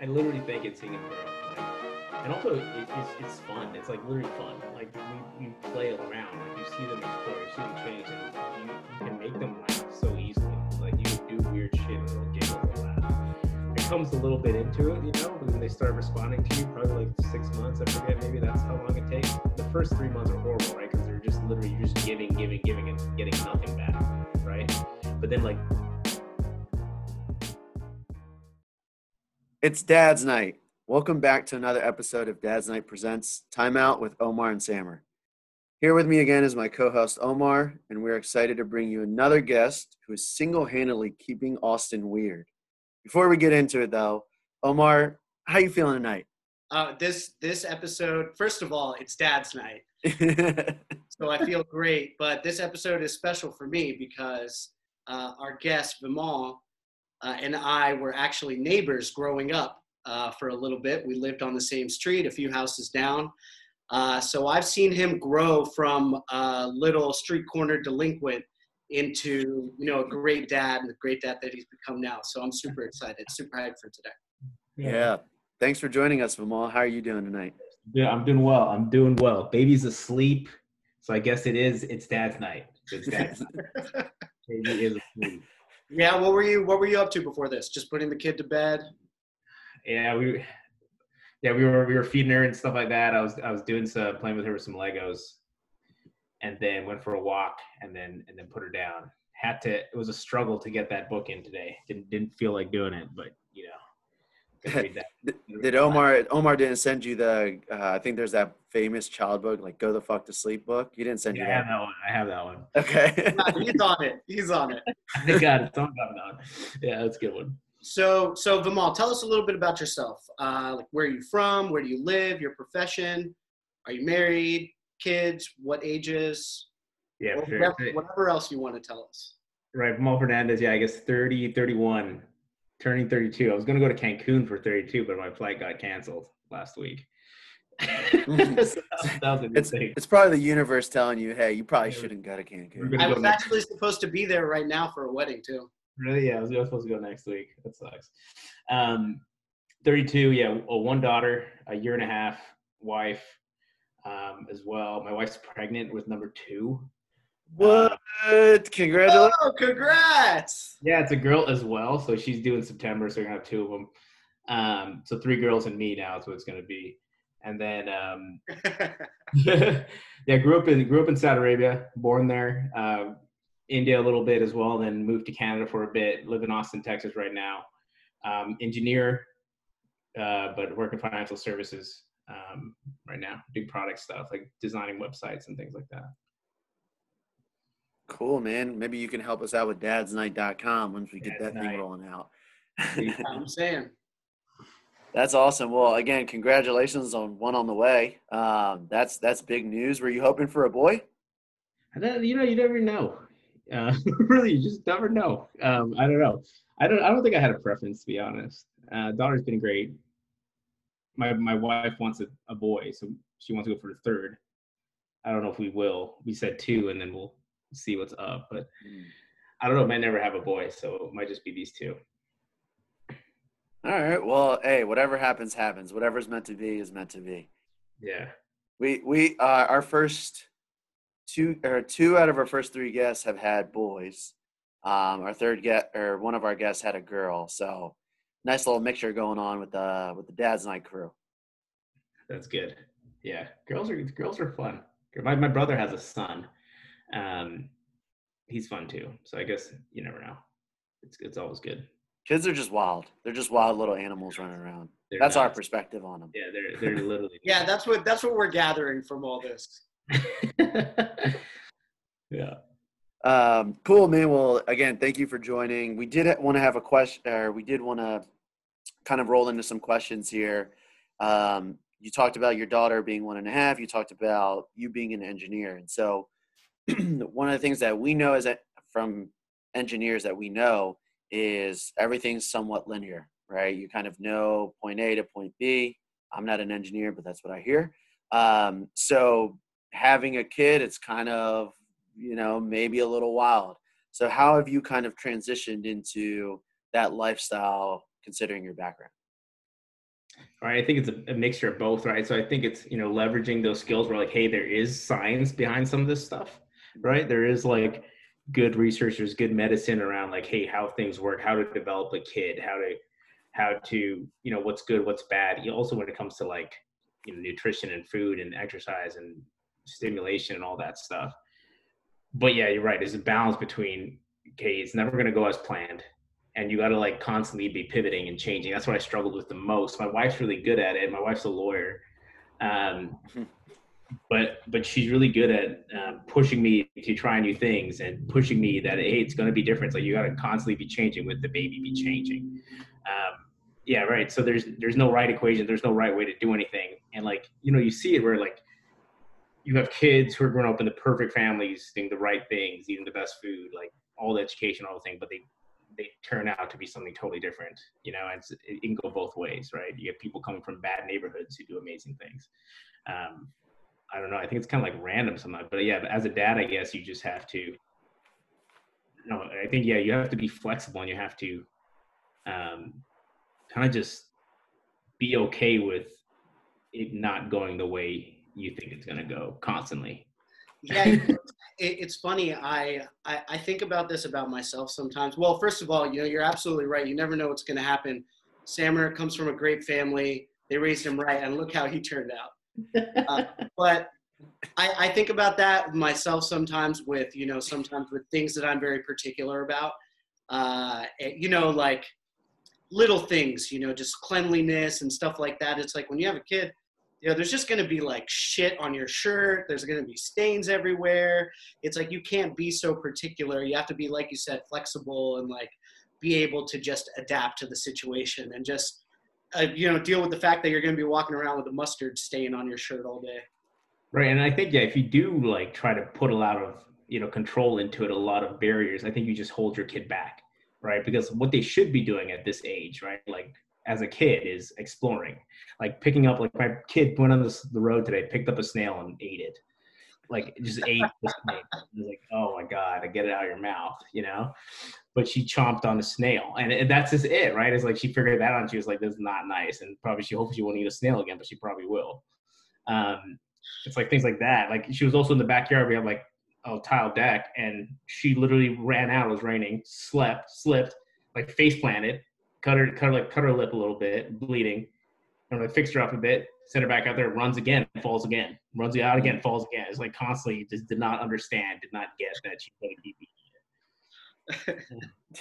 I literally think it's singing like, and also it, it's it's fun. It's like literally fun. Like we, we play around. Like you see them explore, you see them change, and you, you can make them laugh so easily. Like you do weird shit and they'll giggle and laugh. It comes a little bit into it, you know. When they start responding to you, probably like six months. I forget. Maybe that's how long it takes. The first three months are horrible, right? Because they're just literally you're just giving, giving, giving, and getting nothing back, right? But then like It's Dad's Night. Welcome back to another episode of Dad's Night Presents Timeout with Omar and Samer. Here with me again is my co host Omar, and we're excited to bring you another guest who is single handedly keeping Austin weird. Before we get into it, though, Omar, how you feeling tonight? Uh, this this episode, first of all, it's Dad's night, so I feel great. But this episode is special for me because uh, our guest Vimal uh, and I were actually neighbors growing up uh, for a little bit. We lived on the same street, a few houses down. Uh, so I've seen him grow from a little street corner delinquent into you know a great dad and the great dad that he's become now. So I'm super excited, super hyped for today. yeah. Thanks for joining us, Vimal. How are you doing tonight? Yeah, I'm doing well. I'm doing well. Baby's asleep, so I guess it is. It's dad's night. It's dad's night. Baby is asleep. Yeah, what were you what were you up to before this? Just putting the kid to bed? Yeah, we, yeah, we were we were feeding her and stuff like that. I was I was doing some playing with her with some Legos, and then went for a walk and then and then put her down. Had to. It was a struggle to get that book in today. Didn't didn't feel like doing it, but you know. gotta read that. Did Omar Omar didn't send you the uh, I think there's that famous child book like Go the Fuck to Sleep book. He didn't send Yeah, you I have that. that one. I have that one. Okay. He's on it. He's on it. I got it. Don't got it on. Yeah, that's a good one. So, so Vimal, tell us a little bit about yourself. Uh, like, where are you from? Where do you live? Your profession? Are you married? Kids? What ages? Yeah, Or for sure. whatever, whatever else you want to tell us. Right, Vimal Fernandez. Yeah, I guess 30, 31, turning 32. I was going to go to Cancun for 32, but my flight got canceled last week. So that was- that was It's it's probably the universe telling you, hey, you probably Yeah. shouldn't go to We're Cancun. gonna I go was next- actually supposed to be there right now for a wedding too. Really? Yeah, I was, I was supposed to go next week. That sucks. Um, 32. Yeah, a one daughter, a year and a half, wife um, as well. My wife's pregnant with number two. What? Congratulations. Oh, congrats! Yeah, it's a girl as well. So she's due in September. So we're gonna have two of them. Um, so three girls and me now is what it's gonna be. And then um, yeah, grew up in grew up in Saudi Arabia, born there. Uh, India a little bit as well. Then moved to Canada for a bit. Live in Austin, Texas right now. Um, engineer, uh, but work in financial services um, right now. Do product stuff like designing websites and things like that. Cool, man. Maybe you can help us out with dadsnight.com once we get Dad's that thing rolling out. I'm saying. That's awesome. Well, again, congratulations on one on the way. Um, that's that's big news. Were you hoping for a boy? You know, you never know. Uh, really, you just never know. Um, I don't know. I don't. I don't think I had a preference to be honest. Uh, daughter's been great. My my wife wants a, a boy, so she wants to go for the third. I don't know if we will. We said two, and then we'll see what's up. But I don't know. Might never have a boy, so it might just be these two. All right. Well, hey, whatever happens, happens. Whatever's meant to be is meant to be. Yeah. We we uh, our first two or two out of our first three guests have had boys. Um, our third guest or one of our guests had a girl. So nice little mixture going on with the with the dad's night crew. That's good. Yeah, girls are girls are fun. My my brother has a son. Um, he's fun too. So I guess you never know. It's it's always good. Kids are just wild. They're just wild little animals running around. They're That's our perspective on them. Yeah, they're they're literally. Yeah, that's what that's what we're gathering from all this. yeah. Um, cool, man. Well, again, thank you for joining. We did want to have a question, or we did want to kind of roll into some questions here. Um, you talked about your daughter being one and a half. You talked about you being an engineer, and so one of the things that we know is that from engineers that we know is everything's somewhat linear, right? You kind of know point A to point B. I'm not an engineer, but that's what I hear. Um, so having a kid, it's kind of you know maybe a little wild. So how have you kind of transitioned into that lifestyle, considering your background? Right. I think it's a, a, mixture of both, right? So I think it's, you know, leveraging those skills where like, hey, there is science behind some of this stuff, right? There is like good research, there's good medicine around like, hey, how things work, how to develop a kid, how to how to, you know, what's good, what's bad. Also when it comes to like, you know, nutrition and food and exercise and stimulation and all that stuff. But yeah, you're right. There's a balance between okay, it's never gonna go as planned and you got to like constantly be pivoting and changing. That's what I struggled with the most. My wife's really good at it. My wife's a lawyer, um, but but she's really good at um, pushing me to try new things and pushing me that hey, it's going to be different. like you got to constantly be changing with the baby be changing. Um, yeah, right. So there's there's no right equation. There's no right way to do anything. And like you know, you see it where like you have kids who are growing up in the perfect families, doing the right things, eating the best food, like all the education, all the thing, but they they turn out to be something totally different. You know, it's, it can go both ways, right? You have people coming from bad neighborhoods who do amazing things. Um, I don't know. I think it's kind of like random sometimes, but yeah, But as a dad, I guess you just have to. No, I think yeah, you have to be flexible and you have to um, kind of just be okay with it not going the way you think it's going to go constantly. Yeah, it, it's funny. I, I, I think about this about myself sometimes. Well, first of all, you know, you're absolutely right. You never know what's going to happen. Samer comes from a great family. They raised him right, and look how he turned out. Uh, but I, I think about that myself sometimes with you know sometimes with things that I'm very particular about. Uh, you know, like little things, you know, just cleanliness and stuff like that. It's like when you have a kid, you know, there's just going to be like shit on your shirt. There's going to be stains everywhere. It's like you can't be so particular. You have to be, like you said, flexible and like be able to just adapt to the situation and just, uh, you know, deal with the fact that you're going to be walking around with a mustard stain on your shirt all day. Right. And I think, yeah, if you do like try to put a lot of, you know, control into it, a lot of barriers, I think you just hold your kid back. Right. Because what they should be doing at this age, right? Like as a kid is exploring, like picking up. Like my kid went on this, the road today, picked up a snail and ate it. Like just ate the was like, oh my god, I get it out of your mouth, you know. But she chomped on a snail, and, and that's just it, right? It's like she figured that out. She was like, "This is not nice," and probably she hopes she won't eat a snail again, but she probably will. Um, it's like things like that. Like she was also in the backyard. We have like a tile deck, and she literally ran out. It was raining, slept, slipped, like face planted, cut her, cut her, like cut her lip a little bit, bleeding. And I fixed her up a bit, sent her back out there, runs again, falls again, runs out again, falls again. It's like constantly just did not understand, did not get that going to keep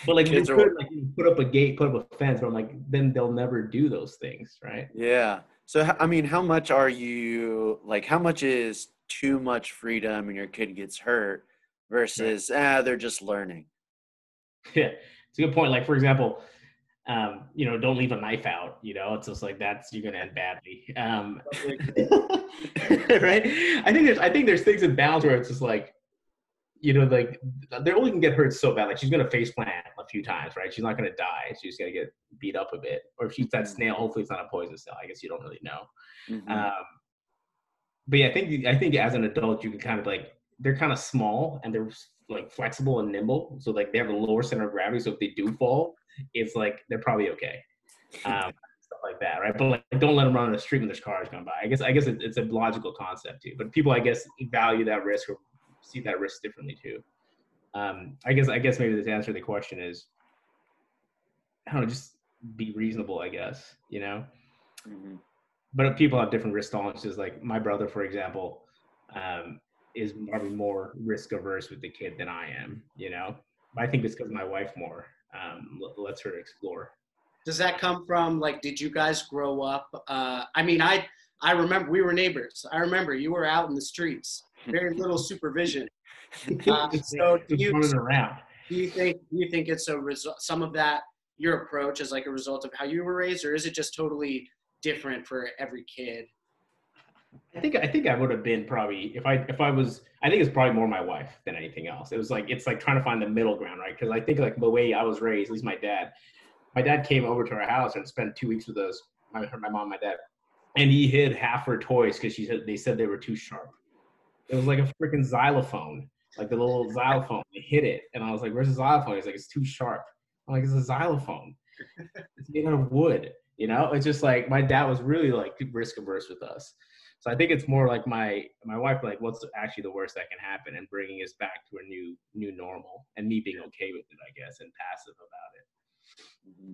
but like, Kids you could, are... like you put up a gate, put up a fence, but I'm like, then they'll never do those things, right? Yeah. So I mean, how much are you like? How much is too much freedom and your kid gets hurt versus ah, they're just learning? Yeah, it's a good point. Like for example, um, you know, don't leave a knife out. You know, it's just like that's you're gonna end badly. Um, right? I think there's I think there's things in balance where it's just like, you know, like they only can get hurt so bad. Like she's gonna face plant a few times, right? She's not gonna die. She's gonna get beat up a bit. Or if she's that mm-hmm. snail, hopefully it's not a poison snail. I guess you don't really know. Mm-hmm. Um, but yeah, I think I think as an adult you can kind of like they're kind of small and they're like flexible and nimble. So like they have a lower center of gravity. So if they do fall, it's like they're probably okay. Um, stuff like that, right? But like, don't let them run on the street when there's cars going by. I guess I guess it, it's a logical concept too. But people, I guess, value that risk or see that risk differently too. Um, I guess I guess maybe the answer to the question is, I don't know, just be reasonable. I guess you know. Mm-hmm. But people have different risk tolerances. Like my brother, for example, um, is probably more risk averse with the kid than I am. You know, I think it's because my wife more um, lets her explore. Does that come from like? Did you guys grow up? Uh, I mean, I I remember we were neighbors. I remember you were out in the streets, very little supervision. Uh, so do you, around. do you think do you think it's a result? Some of that your approach is like a result of how you were raised, or is it just totally different for every kid? I think I think I would have been probably if I if I was I think it's probably more my wife than anything else. It was like it's like trying to find the middle ground, right? Because I think like the way I was raised, at least my dad, my dad came over to our house and spent two weeks with us, my my mom, my dad, and he hid half her toys because she said they said they were too sharp. It was like a freaking xylophone, like the little xylophone. They hit it, and I was like, "Where's the xylophone?" He's like, "It's too sharp." I'm like, "It's a xylophone. It's made out of wood." You know, it's just like my dad was really like risk averse with us. So I think it's more like my my wife like what's actually the worst that can happen and bringing us back to a new new normal and me being okay with it, I guess, and passive about it. Mm-hmm.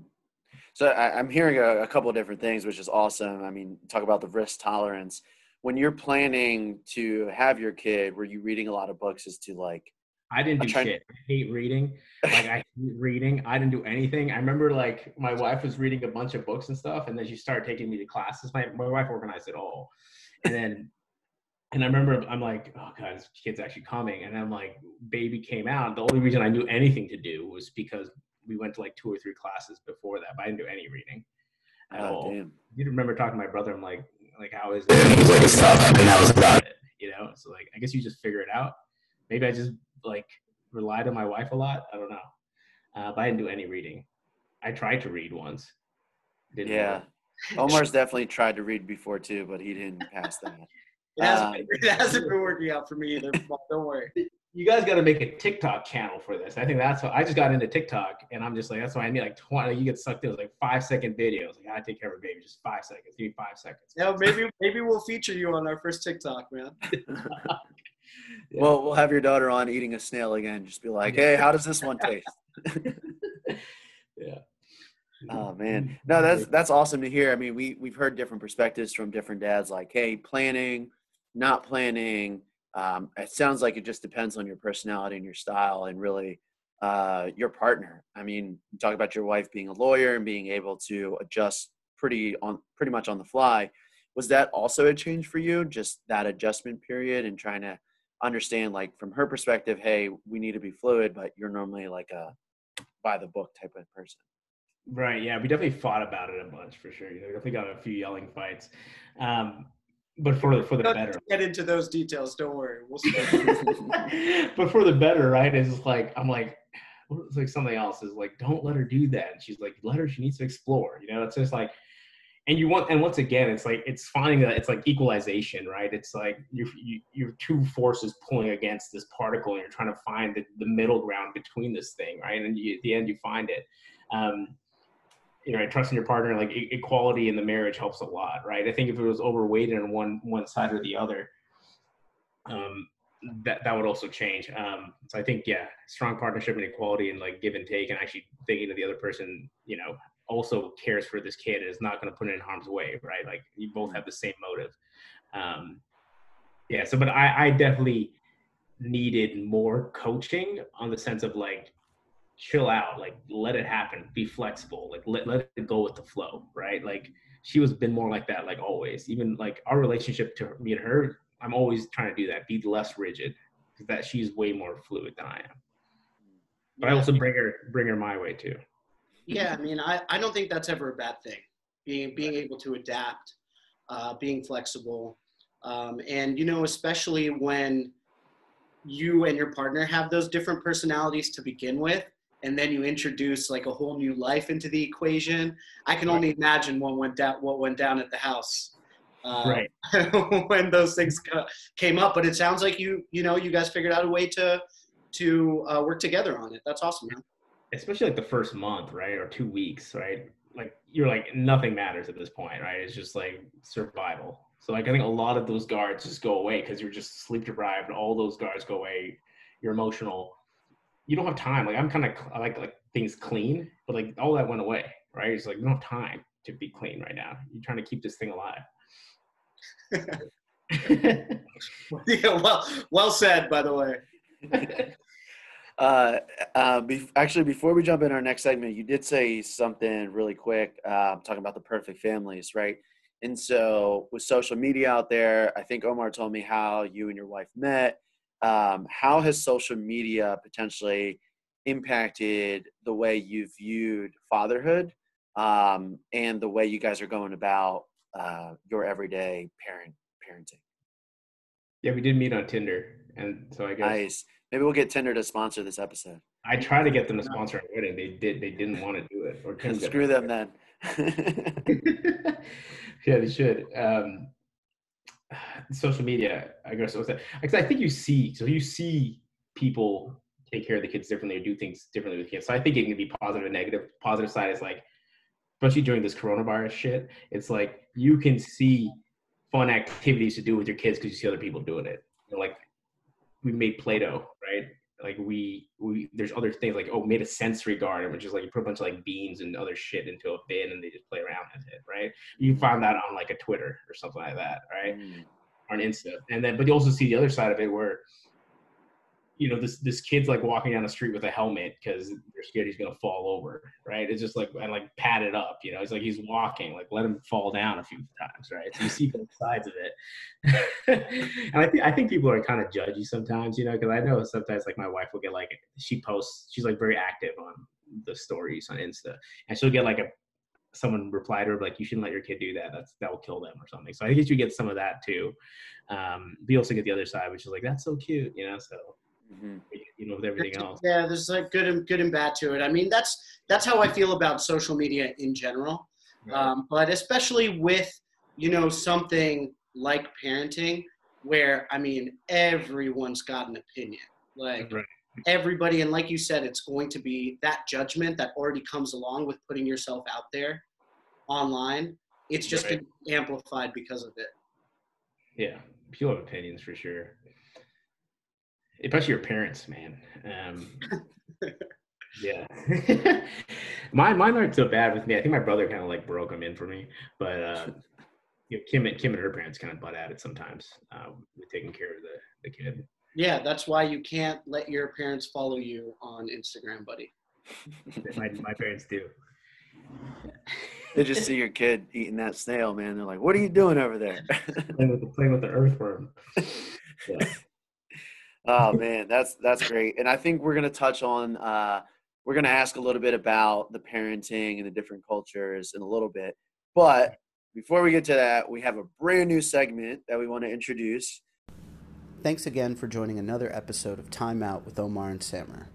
So I, am hearing a, a couple of different things, which is awesome. I mean, talk about the risk tolerance. When you're planning to have your kid, were you reading a lot of books as to like I didn't do shit. I hate reading. Like I hate reading. I didn't do anything. I remember like my wife was reading a bunch of books and stuff, and then she started taking me to classes. My my wife organized it all, and then and I remember I'm like, oh god, this kid's actually coming, and I'm like, baby came out. The only reason I knew anything to do was because we went to like two or three classes before that, but I didn't do any reading at oh, all. Damn. You remember talking to my brother? I'm like, like how is it? He's like, it's tough, and that was about it. You know, so like I guess you just figure it out. Maybe I just like relied on my wife a lot. I don't know, uh, but I didn't do any reading. I tried to read once. Didn't yeah, Omar's definitely tried to read before too, but he didn't pass that. it, hasn't um, been, it hasn't been working out for me either. Don't worry. You guys got to make a TikTok channel for this. I think that's what I just got into TikTok, and I'm just like, that's why I need like 20. You get sucked in like five second videos. Like, I take care of a baby, just five seconds. Give me five seconds. Yeah, maybe maybe we'll feature you on our first TikTok, man. Yeah. Well, we'll have your daughter on eating a snail again. Just be like, hey, how does this one taste? yeah. Oh man, no, that's that's awesome to hear. I mean, we we've heard different perspectives from different dads. Like, hey, planning, not planning. Um, it sounds like it just depends on your personality and your style, and really uh, your partner. I mean, talk about your wife being a lawyer and being able to adjust pretty on pretty much on the fly. Was that also a change for you? Just that adjustment period and trying to understand like from her perspective hey we need to be fluid but you're normally like a by the book type of person right yeah we definitely fought about it a bunch for sure. We definitely got a few yelling fights um but for the for the better. get into those details don't worry we'll but for the better right is like i'm like it's like something else is like don't let her do that. And she's like let her she needs to explore you know it's just like and you want and once again it's like it's finding that it's like equalization right? It's like you you you're two forces pulling against this particle and you're trying to find the, the middle ground between this thing right? And you, at the end you find it. Um you know trusting your partner like equality in the marriage helps a lot right i think if it was overweighted on one one side or the other um that that would also change um so i think yeah strong partnership and equality and like give and take and actually thinking that the other person you know also cares for this kid and is not going to put it in harm's way, right? Like you both mm. have the same motive. Um, yeah. So, but I, I definitely needed more coaching on the sense of like chill out, like let it happen, be flexible, like let let it go with the flow, right? Like she was been more like that, like always. Even like our relationship to me and her, I'm always trying to do that, be less rigid, because that she's way more fluid than I am. But I also bring her bring her my way too yeah, I mean, I, I don't think that's ever a bad thing. Being being able to adapt, uh, being flexible, um, and you know, especially when you and your partner have those different personalities to begin with, and then you introduce like a whole new life into the equation. I can only imagine what went down what went down at the house. Uh, right when those things came up but it sounds like you you know you guys figured out a way to to uh, work together on it that's awesome man especially like the first month, right, or two weeks, right? Like you're like nothing matters at this point, right? It's just like survival. So like I think a lot of those guards just go away because you're just sleep deprived. All those guards go away. You're emotional. You don't have time. Like I'm kind of I like like things clean, but like all that went away, right? It's like you don't have time to be clean right now. You're trying to keep this thing alive. yeah, well, well said, by the way. Uh, uh, be- actually, before we jump in our next segment, you did say something really quick, uh, talking about the perfect families, right? And so, with social media out there, I think Omar told me how you and your wife met. Um, how has social media potentially impacted the way you viewed fatherhood um, and the way you guys are going about uh, your everyday parent parenting? Yeah, we did meet on Tinder, and so I guess nice. Maybe we'll get Tinder to sponsor this episode. I tried to get them to sponsor our wedding. They did. They didn't want to do it. Or screw them then. yeah, they should. Um, social media, I guess. Because I think you see. So you see people take care of the kids differently or do things differently with kids. So I think it can be positive and negative. Positive side is like especially during this coronavirus shit, it's like you can see fun activities to do with your kids because you see other people doing it. You know, like we made Play-Doh, right? Like we we there's other things like oh made a sensory garden, which is like you put a bunch of like beans and other shit into a bin and they just play around with it, right? You find that on like a Twitter or something like that, right? Mm. Or an Insta, and then but you also see the other side of it where you know this this kid's like walking down the street with a helmet because they're scared he's gonna fall over right? It's just like and like pat it up you know? It's like he's walking like let him fall down a few times right? So you see both sides of it. And i think i think people are kind of judgy sometimes you know? Because i know sometimes like my wife will get like she posts she's like very active on the stories on insta and she'll get like a someone reply to her like you shouldn't let your kid do that. That's that will kill them or something. So i guess you get some of that too. Um but you also get the other side which is like that's so cute you know? So Mhm. you know with everything else Yeah, there's like good and good and bad to it. I mean, that's that's how I feel about social media in general. Um, but especially with you know something like parenting, where I mean everyone's got an opinion. Like Right. everybody, and like you said, it's going to be that judgment that already comes along with putting yourself out there online. It's just Right. gonna amplified because of it. Yeah, people have opinions for sure. Especially your parents, man. Um, yeah, mine mine aren't so bad with me. I think my brother kind of like broke them in for me, but uh, you know, Kim and Kim and her parents kind of butt at it sometimes uh, with taking care of the the kid. Yeah, that's why you can't let your parents follow you on Instagram, buddy. My my parents do. They just see your kid eating that snail, man. They're like, "What are you doing over there?" Playing with the, playing with the earthworm. Yeah. Oh man, that's that's great. And I think we're gonna touch on. Uh, we're gonna ask a little bit about the parenting and the different cultures in a little bit. But before we get to that, we have a brand new segment that we want to introduce. Thanks again for joining another episode of Time Out with Omar and Samer.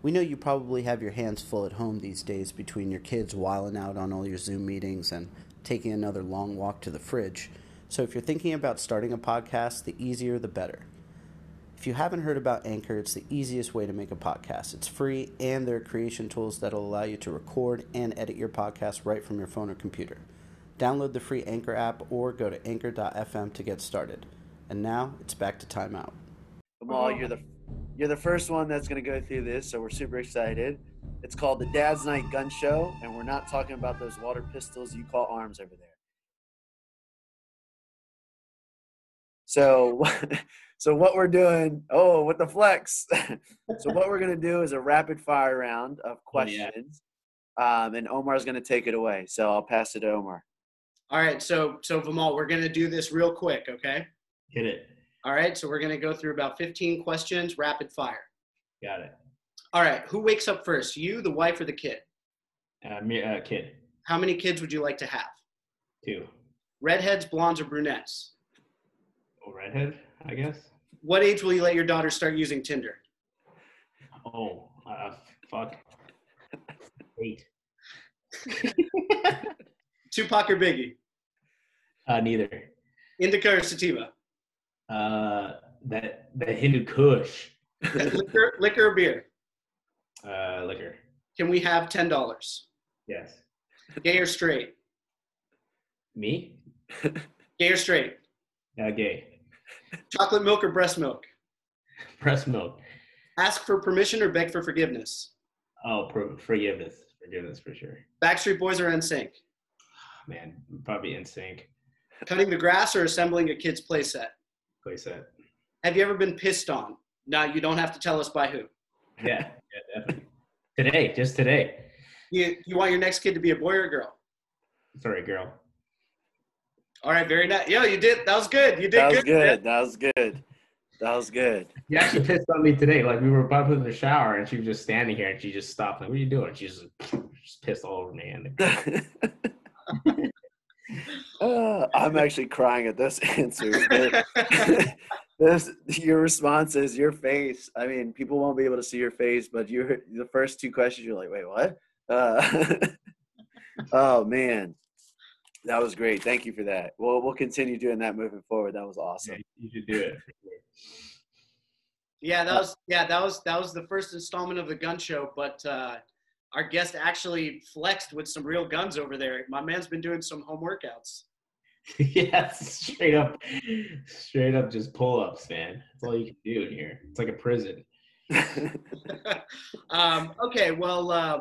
We know you probably have your hands full at home these days between your kids whiling out on all your Zoom meetings and taking another long walk to the fridge. So if you're thinking about starting a podcast, the easier the better. If you haven't heard about Anchor, it's the easiest way to make a podcast. It's free, and there are creation tools that'll allow you to record and edit your podcast right from your phone or computer. Download the free Anchor app or go to anchor.fm to get started. And now it's back to timeout. Kamal, you're the you're the first one that's gonna go through this, so we're super excited. It's called the Dad's Night Gun Show, and we're not talking about those water pistols you call arms over there. So, so what we're doing? Oh, with the flex. so what we're gonna do is a rapid fire round of Oh, yeah. questions, um, and Omar's gonna take it away. So I'll pass it to Omar. All right, so so Vimal, we're gonna do this real quick, okay? Hit it. All right, so we're gonna go through about 15 questions, rapid fire. Got it. All right, who wakes up first, you, the wife, or the kid? Uh, me, uh, kid. How many kids would you like to have? Two. Redheads, blondes, or brunettes? Oh, redhead, I guess. What age will you let your daughter start using Tinder? Oh, uh, fuck. Eight. Tupac or Biggie? Uh, neither. Indica or sativa? Uh, that that Hindu Kush. liquor, liquor or beer? Uh, liquor. Can we have ten dollars? Yes. Gay or straight? Me? Gay or straight? Uh, gay. Chocolate milk or breast milk? Breast milk. Ask for permission or beg for forgiveness? Oh, for, forgiveness. Forgiveness for sure. Backstreet Boys or NSYNC? Ah, man, probably NSYNC. Cutting the grass or assembling a kid's playset? Playset. Have you ever been pissed on? Now you don't have to tell us by who. Yeah, yeah, definitely. Today, just today. You you want your next kid to be a boy or a girl? Sorry, girl. All right, very nice. Yo, you did. That was good. You did That was good. good. That was good. That was good. She actually pissed on me today. Like we were about to put in the shower, and she was just standing here, and she just stopped. Like, what are you doing? She just, just pissed all over me. And Uh, I'm actually crying at this answer. this your responses, your face. I mean, people won't be able to see your face, but you the first two questions, you're like, wait, what? Uh, oh man, that was great. Thank you for that. We'll we'll continue doing that moving forward. That was awesome. you should do it. Yeah, that was yeah, that was that was the first installment of the gun show. But uh, our guest actually flexed with some real guns over there. My man's been doing some home workouts. yeah, straight up, straight up, just pull ups, man. That's all you can do in here. It's like a prison. um, okay, well, uh,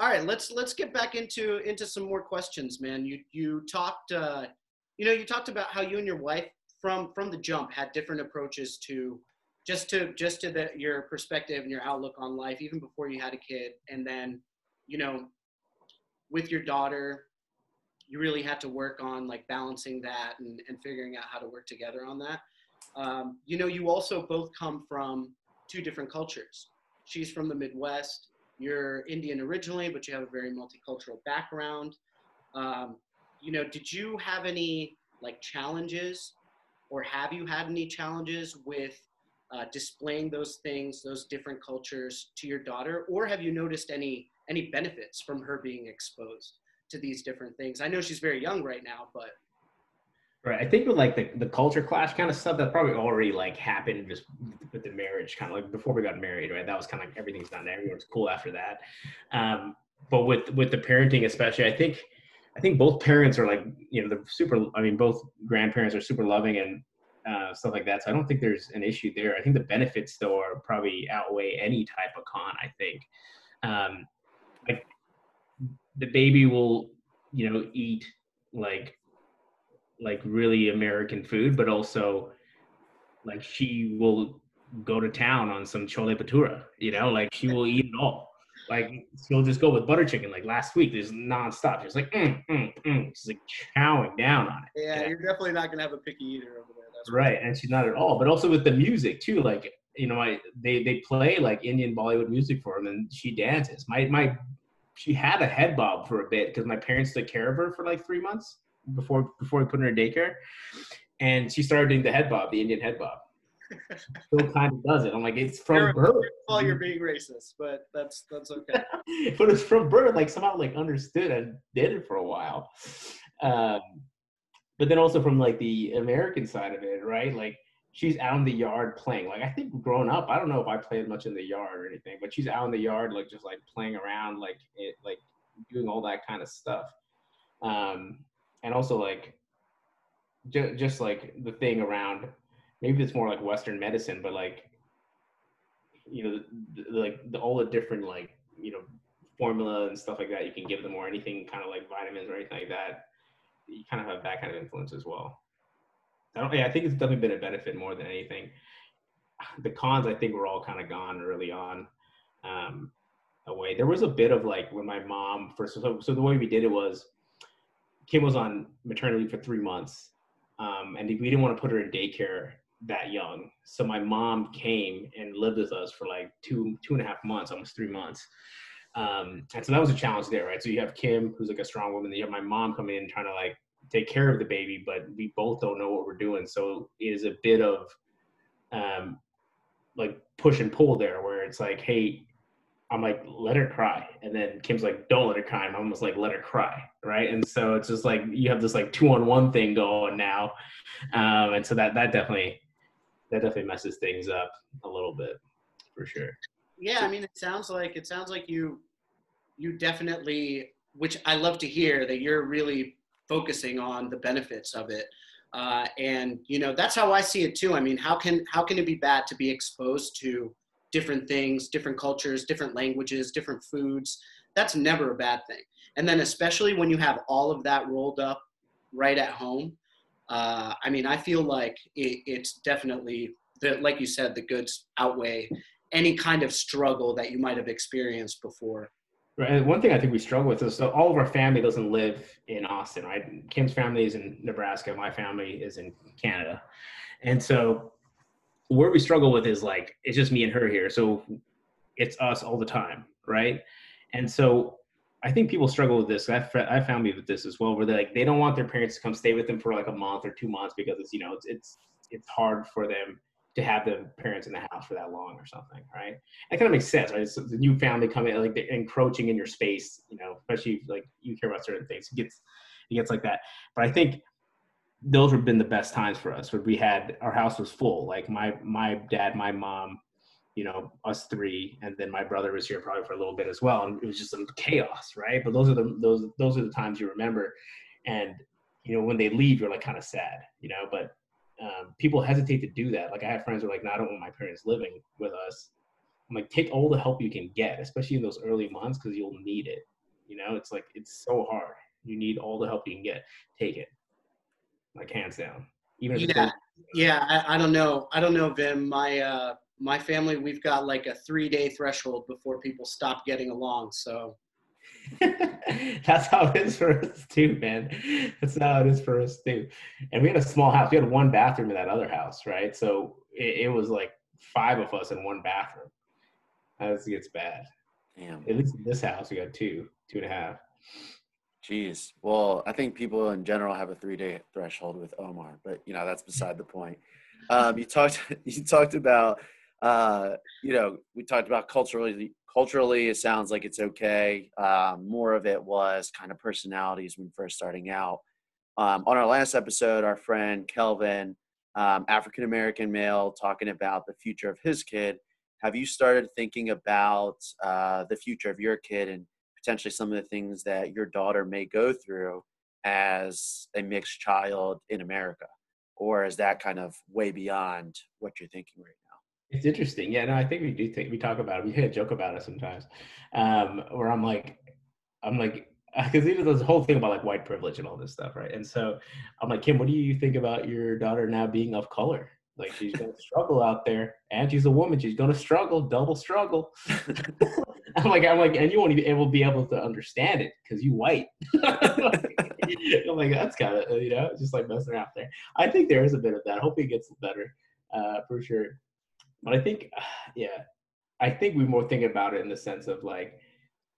all right. Let's let's get back into into some more questions, man. You you talked, uh, you know, you talked about how you and your wife from from the jump had different approaches to just to just to the, your perspective and your outlook on life, even before you had a kid, and then, you know, with your daughter you really had to work on like balancing that and, and figuring out how to work together on that. Um, you know, you also both come from two different cultures. She's from the Midwest. You're Indian originally, but you have a very multicultural background. Um, you know, did you have any like challenges, or have you had any challenges with uh, displaying those things, those different cultures to your daughter, or have you noticed any any benefits from her being exposed? to these different things. I know she's very young right now, but Right. I think with like the, the culture clash kind of stuff that probably already like happened just with the marriage kind of like before we got married, right? That was kind of like everything's done. Everyone's cool after that. Um, but with with the parenting especially, I think I think both parents are like, you know, the super I mean both grandparents are super loving and uh, stuff like that. So I don't think there's an issue there. I think the benefits though are probably outweigh any type of con, I think. Um, like the baby will you know eat like like really american food but also like she will go to town on some chole bhatura you know like she will eat it all. Like she'll just go with butter chicken like last week there's nonstop. She's like mm, mm, mm. she's like chowing down on it. Yeah, you are definitely not gonna have a picky eater over there that's right and she's not at all. But also with the music too like you know I they they play like indian bollywood music for him and she dances. My my she had a head bob for a bit because my parents took care of her for like three months before before we put her in daycare, and she started doing the head bob, the Indian head bob. Still kind of does it. I'm like, it's from you're, birth. Well, you're being racist, but that's that's okay. but it's from birth. Like somehow like understood and did it for a while. Um, but then also from like the American side of it, right? Like she's out in the yard playing. Like I think growing up, I don't know if I played much in the yard or anything, but she's out in the yard, like just like playing around, like it, like doing all that kind of stuff. Um, and also like just just like the thing around maybe it's more like Western medicine, but like you know, the, the, like the, all the different like you know formula and stuff like that you can give them or anything kind of like vitamins or anything like that. You kind of have that kind of influence as well. I don't. Yeah, I think it's definitely been a benefit more than anything. The cons, I think, were all kind of gone early on. Um, away. There was a bit of like when my mom first. So, so the way we did it was, Kim was on maternity for three months, um, and we didn't want to put her in daycare that young. So my mom came and lived with us for like two two and a half months, almost three months. Um, and so that was a challenge there, right? So you have Kim, who's like a strong woman. You have my mom coming in trying to like take care of the baby, but we both don't know what we're doing. So it is a bit of um, like push and pull there, where it's like, hey, I'm like, let her cry, and then Kim's like, don't let her cry. I'm almost like, let her cry, right? And so it's just like you have this like two on one thing going now, um, and so that that definitely that definitely messes things up a little bit, for sure. Yeah, I mean, it sounds like it sounds like you you definitely, which I love to hear that you're really focusing on the benefits of it. Uh, and you know that's how I see it too. I mean, how can how can it be bad to be exposed to different things, different cultures, different languages, different foods? That's never a bad thing. And then especially when you have all of that rolled up right at home. Uh, I mean, I feel like it, it's definitely the like you said, the goods outweigh any kind of struggle that you might have experienced before. Right. And one thing I think we struggle with is so all of our family doesn't live in Austin, right? Kim's family is in Nebraska. My family is in Canada. And so where we struggle with is like, it's just me and her here. So it's us all the time. Right. And so I think people struggle with this. I, I found me with this as well, where they like, they don't want their parents to come stay with them for like a month or two months because it's, you know, it's, it's, it's hard for them to have the parents in the house for that long or something, right? That kind of makes sense, right? So the new family coming, like they're encroaching in your space, you know, especially if, like you care about certain things. It gets it gets like that. But I think those have been the best times for us where we had our house was full. Like my my dad, my mom, you know, us three, and then my brother was here probably for a little bit as well, and it was just some chaos, right? But those are the those those are the times you remember, and you know when they leave, you're like kind of sad, you know. But um, people hesitate to do that. Like I have friends who are like, "No, I don't want my parents living with us." I'm like, take all the help you can get, especially in those early months, because you'll need it. You know, it's like it's so hard. You need all the help you can get. Take it, like hands down. Even if yeah, yeah. I, I don't know. I don't know, Vim. My uh, my family, we've got like a three day threshold before people stop getting along. So that's how it is for us too, man. That's how it is for us too. And we had a small house. We had one bathroom in that other house, right? So it, it was like five of us in one bathroom. As it gets bad. Damn. At least in this house, we got two, two and a half. Jeez. Well, I think people in general have a three day threshold with Omar, but you know that's beside the point. Um, you talked. You talked about uh, you know, we talked about culturally. Culturally, it sounds like it's okay. Um, more of it was kind of personalities when first starting out. Um, on our last episode, our friend Kelvin, um, African American male, talking about the future of his kid. Have you started thinking about uh, the future of your kid and potentially some of the things that your daughter may go through as a mixed child in America? Or is that kind of way beyond what you're thinking right now? it's interesting. Yeah, no, I think we do think we talk about it. We hit a joke about it sometimes. Um, where I'm like, I'm like, because even this whole thing about like white privilege and all this stuff, right? And so I'm like, Kim, what do you think about your daughter now being of color? Like she's gonna struggle out there, and she's a woman. She's gonna struggle, double struggle. I'm like, I'm like, and you won't even able be able to understand it because you white. I'm like, that's kind of you know, just like messing around there. I think there is a bit of that. I hope it gets better, uh, for sure. But I think, yeah, I think we're more think about it in the sense of like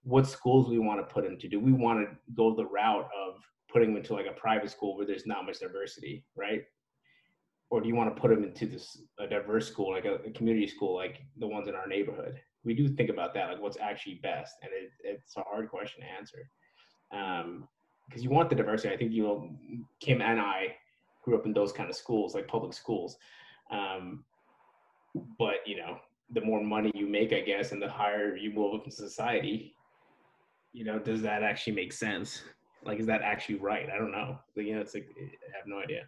what schools we want to put them to. Do we want to go the route of putting them into like a private school where there's not much diversity, right? Or do you want to put them into this a diverse school, like a, a community school, like the ones in our neighborhood? We do think about that, like what's actually best, and it, it's a hard question to answer. Um, because you want the diversity. I think you know, Kim and I grew up in those kind of schools, like public schools. Um, but you know the more money you make i guess and the higher you move up in society you know does that actually make sense like is that actually right i don't know but you know it's like i have no idea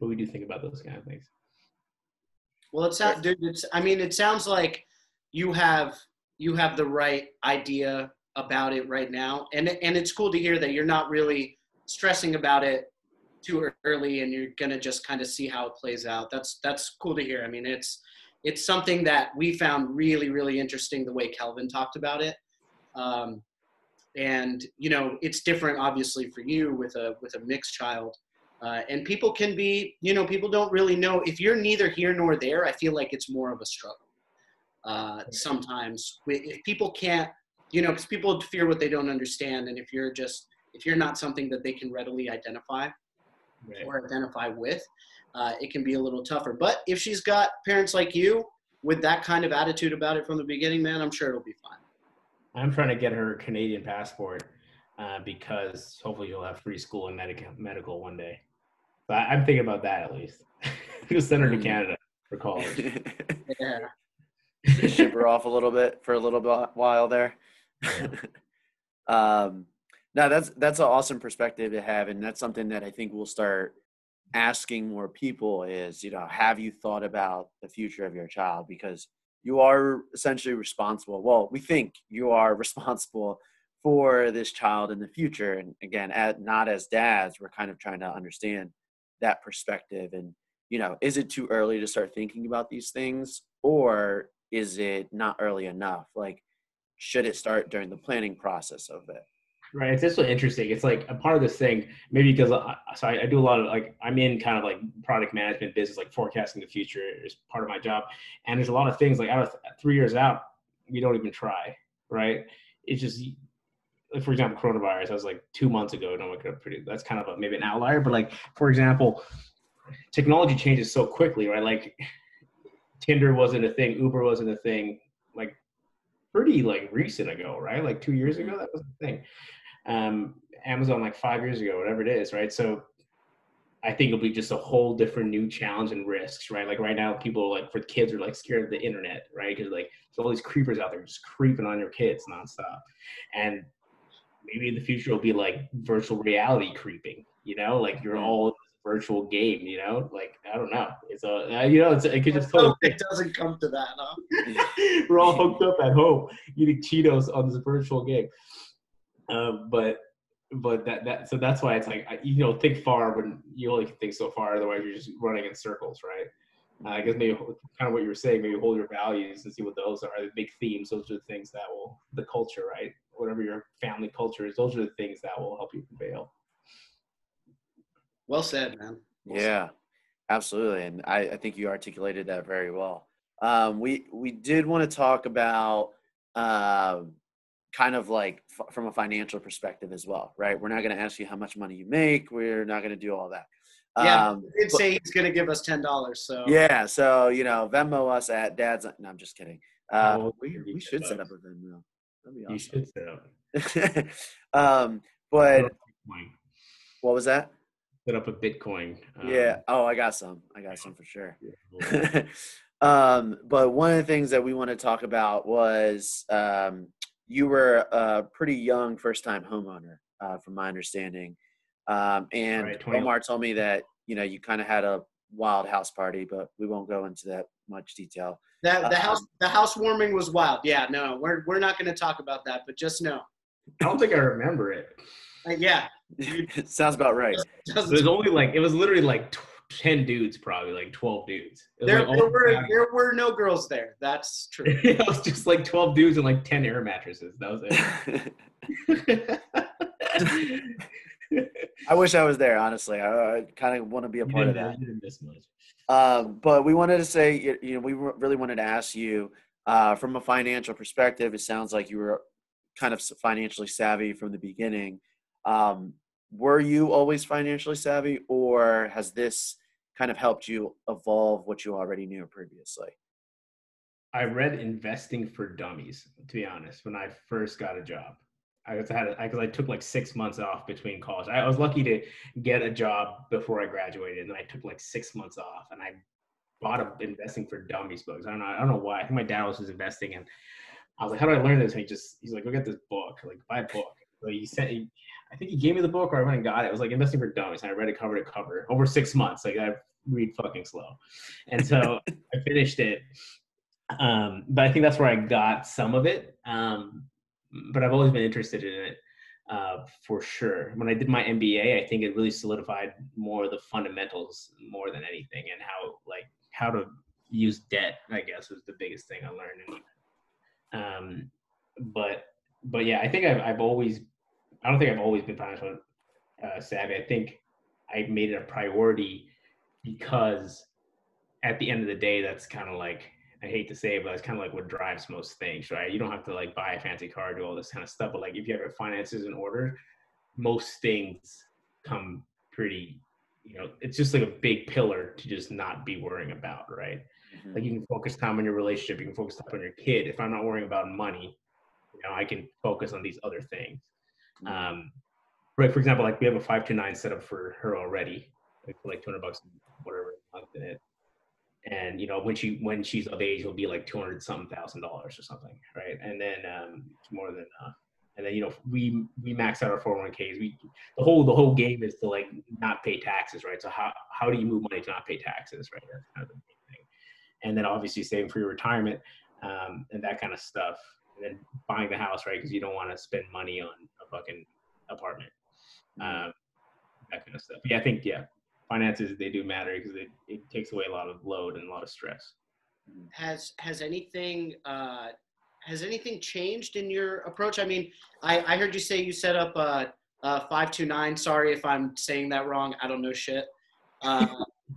but we do think about those kind of things well it's not dude it's i mean it sounds like you have you have the right idea about it right now and and it's cool to hear that you're not really stressing about it too early and you're gonna just kind of see how it plays out that's that's cool to hear i mean it's it's something that we found really, really interesting the way Kelvin talked about it. Um, and you know, it's different obviously for you with a with a mixed child. Uh, and people can be, you know, people don't really know if you're neither here nor there. I feel like it's more of a struggle uh, sometimes. If people can't, you know, because people fear what they don't understand, and if you're just if you're not something that they can readily identify right. or identify with, uh, it can be a little tougher. But if she's got parents like you with that kind of attitude about it from the beginning, man, I'm sure it'll be fine. I'm trying to get her Canadian passport uh, because hopefully you'll have free school and medical medical one day. So I, am thinking about that at least. We'll send her to. Canada for college. yeah. Ship her off a little bit for a little while there. um, no, that's that's an awesome perspective to have, and that's something that I think we'll start asking more people is, you know, have you thought about the future of your child? Because you are essentially responsible. Well, we think you are responsible for this child in the future. And again, at, not as dads, we're kind of trying to understand that perspective. And, you know, is it too early to start thinking about these things? Or is it not early enough? Like, should it start during the planning process of it? Right. It's so interesting. It's like a part of this thing, maybe because I, so I, I, do a lot of like, I'm in kind of like product management business, like forecasting the future is part of my job. And there's a lot of things like out of three years out, we don't even try. Right. It's just, for example, coronavirus, I was like two months ago, no one could pretty, that's kind of a, maybe an outlier, but like, for example, technology changes so quickly, right? Like Tinder wasn't a thing. Uber wasn't a thing like pretty like recent ago, right? Like two years ago, that was the thing um, Amazon like five years ago, whatever it is, right? So I, I think it'll be just a whole different new challenge and risks, right? Like right now, people like for kids are like scared of the internet, right? Because like there's all these creepers out there just creeping on your kids nonstop, and maybe in the future it'll be like virtual reality creeping, you know, like you're all in this virtual game, you know, like I don't know, it's a you know, it's it could just totally. it doesn't come to that, huh? We're all hooked up at home eating Cheetos on this virtual game, um, but but that that so that's why it's like I- you know think far when you only can think so far otherwise you're just running in circles right? Uh, i guess maybe kind of what you were saying maybe hold your values and see what those are. The big themes those are the things that will the culture right whatever your family culture is those are the things that will help you prevail Well said, man. Well said. Yeah, absolutely, and I, I think you articulated that very well. Um, we we did want to talk about um, kind of like f- from a financial perspective as well, right? We're not going to ask you how much money you make. We're not going to do all that. Yeah, Um, He did say he's gonna give us ten dollars, so yeah. So you know, Venmo us at Dad's. No, I'm just kidding. Uh, Oh, we we should should set up a Venmo. That'd be you should set up um, but what was that? set up a bitcoin um, yeah. Oh, I got some. I got some for sure. yeah. um, but one of the things that we want to talk about was um, you were a pretty young first time homeowner, uh, from my understanding. Um, and Right, 20 Omar told me that, you know, you kind of had a wild house party, but we won't go into that much detail. That the Um, house the housewarming was wild. Yeah, no, we're we're not gonna talk about that, but just know, i don't think i remember it Uh, yeah, Sounds about right. it was only like it was literally like tw- 10 dudes probably like 12 dudes there, like there were there were no girls there. That's true. it was just like 12 dudes and like 10 air mattresses. That was it. I wish I was there, honestly. I, I kind of want to be a part of that. you didn't miss much. Um, but we wanted to say, you- you know, we really wanted to ask you uh, from a financial perspective. It sounds like you were kind of financially savvy from the beginning. Um, were you always financially savvy, or has this kind of helped you evolve what you already knew previously? I read Investing for Dummies, to be honest, when I first got a job. I was had because I took like six months off between college. I, I was lucky to get a job before I graduated, and then I took like six months off, and I bought a Investing for Dummies books. I don't know. I don't know why. I think my dad was just investing, and I was like, "How do I learn this?" And he just he's like, "Go get this book. Like, buy a book." So he sent. He, I think he gave me the book, or I went and got it. It was like Investing for Dummies, and I read it cover to cover over six months. Like I read fucking slow, and so I finished it. Um, but I think that's where I got some of it. Um, but I've always been interested in it uh, for sure. When I did my MBA, I think it really solidified more the fundamentals more than anything, and how like how to use debt. I guess was the biggest thing I learned. Um, but but yeah, I think I've I've always I don't think I've always been financial uh, savvy. I think I made it a priority because at the end of the day, that's kind of like I hate to say it, but it's kind of like what drives most things, right? You don't have to like buy a fancy car, do all this kind of stuff, but like if you have your finances in order, most things come pretty, you know, it's just like a big pillar to just not be worrying about, right? Like you can focus time on your relationship, you can focus time on your kid. If I'm not worrying about money, you know, I can focus on these other things. Um, right, for example, like we have a five two nine set up for her already, like for like 200 bucks, whatever month in it and you know when she when she's of age it'll be like 200 something thousand dollars or something right? And then um it's more than uh and then you know we we max out our 401ks we the whole the whole game is to like not pay taxes right? So how how do you move money to not pay taxes right? That's kind of the main thing. And then obviously saving for your retirement um and that kind of stuff. And then buying the house right? Because you don't want to spend money on a fucking apartment. Um that kind of stuff. Yeah i think yeah finances they do matter because it, it takes away a lot of load and a lot of stress has has anything uh, has anything changed in your approach? I mean, I, I heard you say you set up a, a five two nine. Sorry if I'm saying that wrong. I don't know shit. Uh,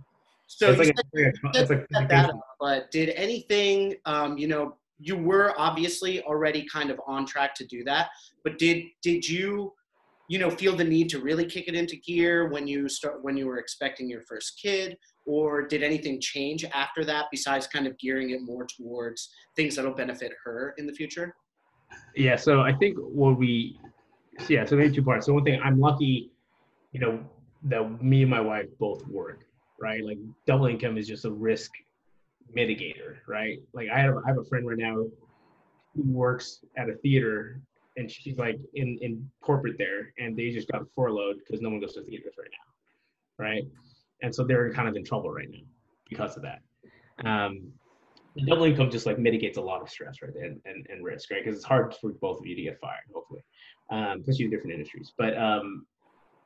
so it's like, said a, it's like that up, but did anything? Um, you know, you were obviously already kind of on track to do that, but did did you? You know feel the need to really kick it into gear when you start when you were expecting your first kid or did anything change after that besides kind of gearing it more towards things that'll benefit her in the future yeah so i think what we yeah so maybe two parts so one thing i'm lucky you know that me and my wife both work, right? Like double income is just a risk mitigator, right? Like I have I have a friend right now who works at a theater and she's like in in corporate there and they just got furloughed because no one goes to theaters right now, right? And so they're kind of in trouble right now because of that. Um, double income just like mitigates a lot of stress right and, and, and risk, right? Because it's hard for both of you to get fired, hopefully, um, especially in different industries. But um,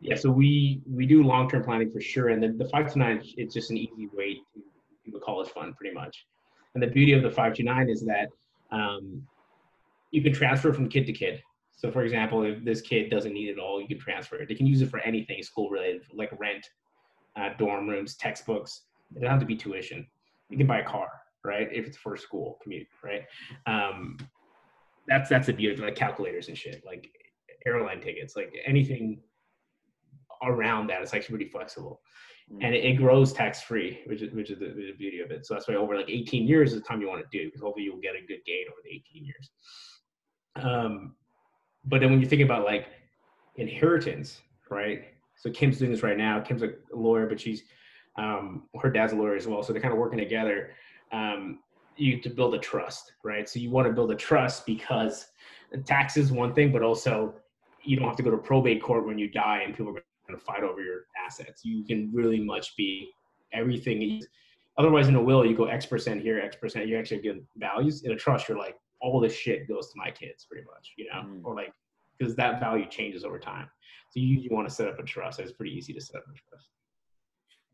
yeah, so we we do long term planning for sure, and then the five two nine it's just an easy way to do a college fund, pretty much. And the beauty of the five two nine is that um, you can transfer from kid to kid. So, for example, if this kid doesn't need it all, you can transfer it. They can use it for anything school related, like rent, uh, dorm rooms, textbooks. It doesn't have to be tuition. You can buy a car, right? If it's for school commute, right? Um, that's that's the beauty of like calculators and shit, like airline tickets, like anything around that. It's actually pretty flexible, mm. and it, it, grows tax free, which is which is the, the, beauty of it. So that's why over like 18 years is the time you want to do because hopefully you'll get a good gain over the 18 years. Um, but then when you think about like inheritance, right? So Kim's doing this right now. Kim's a lawyer, but she's um, her dad's a lawyer as well. So they're kind of working together. Um, you to build a trust, right? So you want to build a trust because tax is one thing, but also you don't have to go to probate court when you die and people are going to fight over your assets. You can really much be everything. Otherwise, in a will, you go X percent here, X percent. You actually get values. In a trust, you're like, all this shit goes to my kids, pretty much, you know, mm. or like because that value changes over time. So you, you want to set up a trust. It's pretty easy to set up a trust.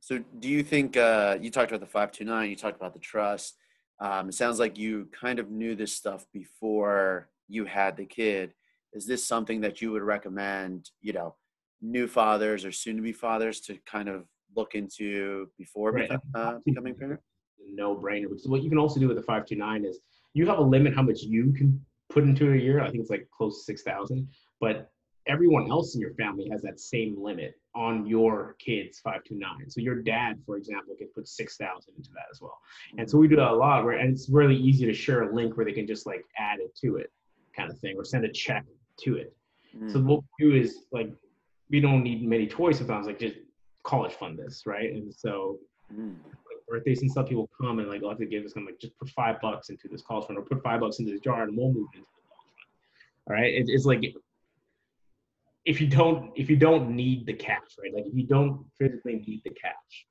So do you think uh, you talked about the five two nine? You talked about the trust. Um, it sounds like you kind of knew this stuff before you had the kid. Is this something that you would recommend? You know, new fathers or soon to be fathers to kind of look into before right. become, uh, becoming parent? No brainer. Because what you can also do with the five two nine is you have a limit how much you can put into a year. I think it's like close to six thousand. But everyone else in your family has that same limit on your kids five two nine. So your dad, for example, can put six thousand into that as well. And so we do that a lot where and it's really easy to share a link where they can just like add it to it, kind of thing, or send a check to it. Mm. So what we do is like we don't need many toys sometimes, like just college fund this, right? And so mm. Birthdays and stuff, people come and like, have to give us I'm like, just put five bucks into this college fund or put five bucks into this jar and we'll move into the college fund. All right. It, it's like if you don't if you don't need the cash, right? Like if you don't physically need the cash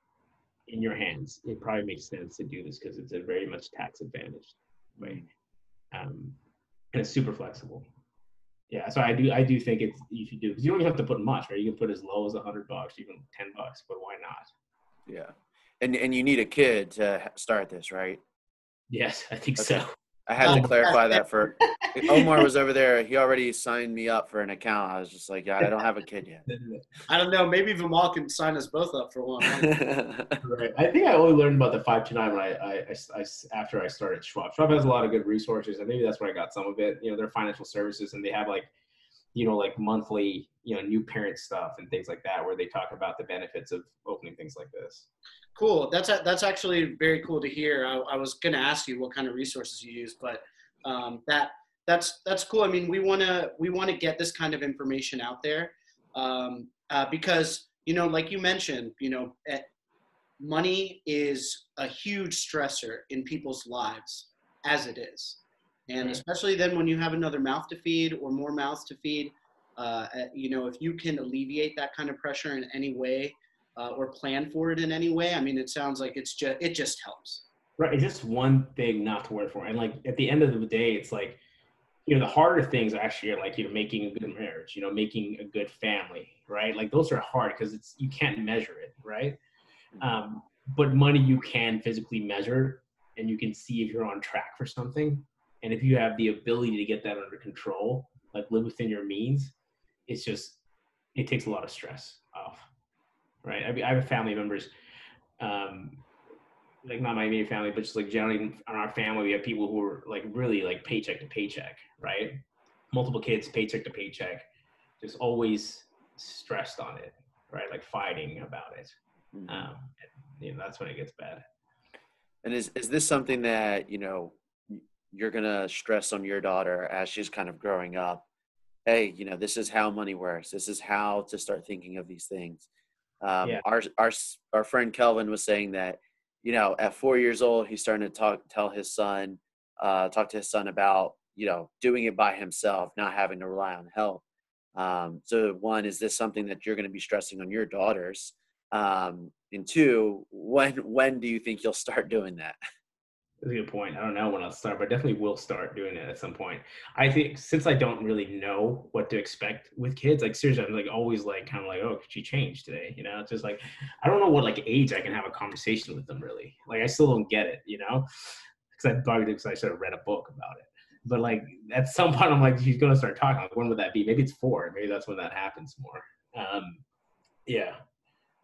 in your hands, it probably makes sense to do this because it's a very much tax advantage way. Um, and it's super flexible. Yeah, so I do I do think it's you should do because you don't even have to put much, right? You can put as low as hundred bucks, even ten bucks, but why not? Yeah, and and you need a kid to start this, right? Yes, I think okay. so. I had oh, to clarify that for Omar was over there. He already signed me up for an account. I was just like, yeah, I don't have a kid yet. I don't know. Maybe Vimal can sign us both up for one. right. I think I only learned about the five two nine when I, I, I, I, after I started Schwab. Schwab has a lot of good resources, and maybe that's where I got some of it. You know, their financial services, and they have like, you know, like monthly, you know, new parent stuff and things like that, where they talk about the benefits of opening things like this. Cool. That's that's actually very cool to hear. I, I was going to ask you what kind of resources you use, but um, that that's that's cool. I mean, we want to we want to get this kind of information out there um, uh, because you know, like you mentioned, you know, eh, money is a huge stressor in people's lives as it is, and especially then when you have another mouth to feed or more mouths to feed. Uh, eh, you know, if you can alleviate that kind of pressure in any way uh, or plan for it in any way, I mean, it sounds like it's just it just helps. Right, it's just one thing not to work for, and like at the end of the day, it's like you know the harder things actually are like you know making a good marriage you know making a good family right like those are hard because it's you can't measure it right mm-hmm. um, but money you can physically measure and you can see if you're on track for something and if you have the ability to get that under control like live within your means it's just it takes a lot of stress off right i, mean, I have family members um, like not my immediate family, but just like generally in our family, we have people who are like really like paycheck to paycheck, right? Multiple kids, paycheck to paycheck, just always stressed on it, right? Like fighting about it. Mm-hmm. Um, and, you know, that's when it gets bad. And is is this something that you know you're gonna stress on your daughter as she's kind of growing up? Hey, you know, this is how money works. This is how to start thinking of these things. Um, Yeah. Our our our friend Kelvin was saying that you know at four years old he's starting to talk tell his son uh, talk to his son about you know doing it by himself, not having to rely on help. Um, so one is this something that you're going to be stressing on your daughters? Um, and two, when when do you think you'll start doing that? That's a good point. I don't know when I'll start, but I definitely will start doing it at some point. I think since I don't really know what to expect with kids, like seriously, I'm like always like kind of like, oh, she changed today, you know? It's just like I don't know what like age I can have a conversation with them really. Like I still don't get it, you know? Because I probably because I should have read a book about it. But like at some point, I'm like, she's gonna start talking. Like, when would that be? Maybe it's four. Maybe that's when that happens more. Um, yeah.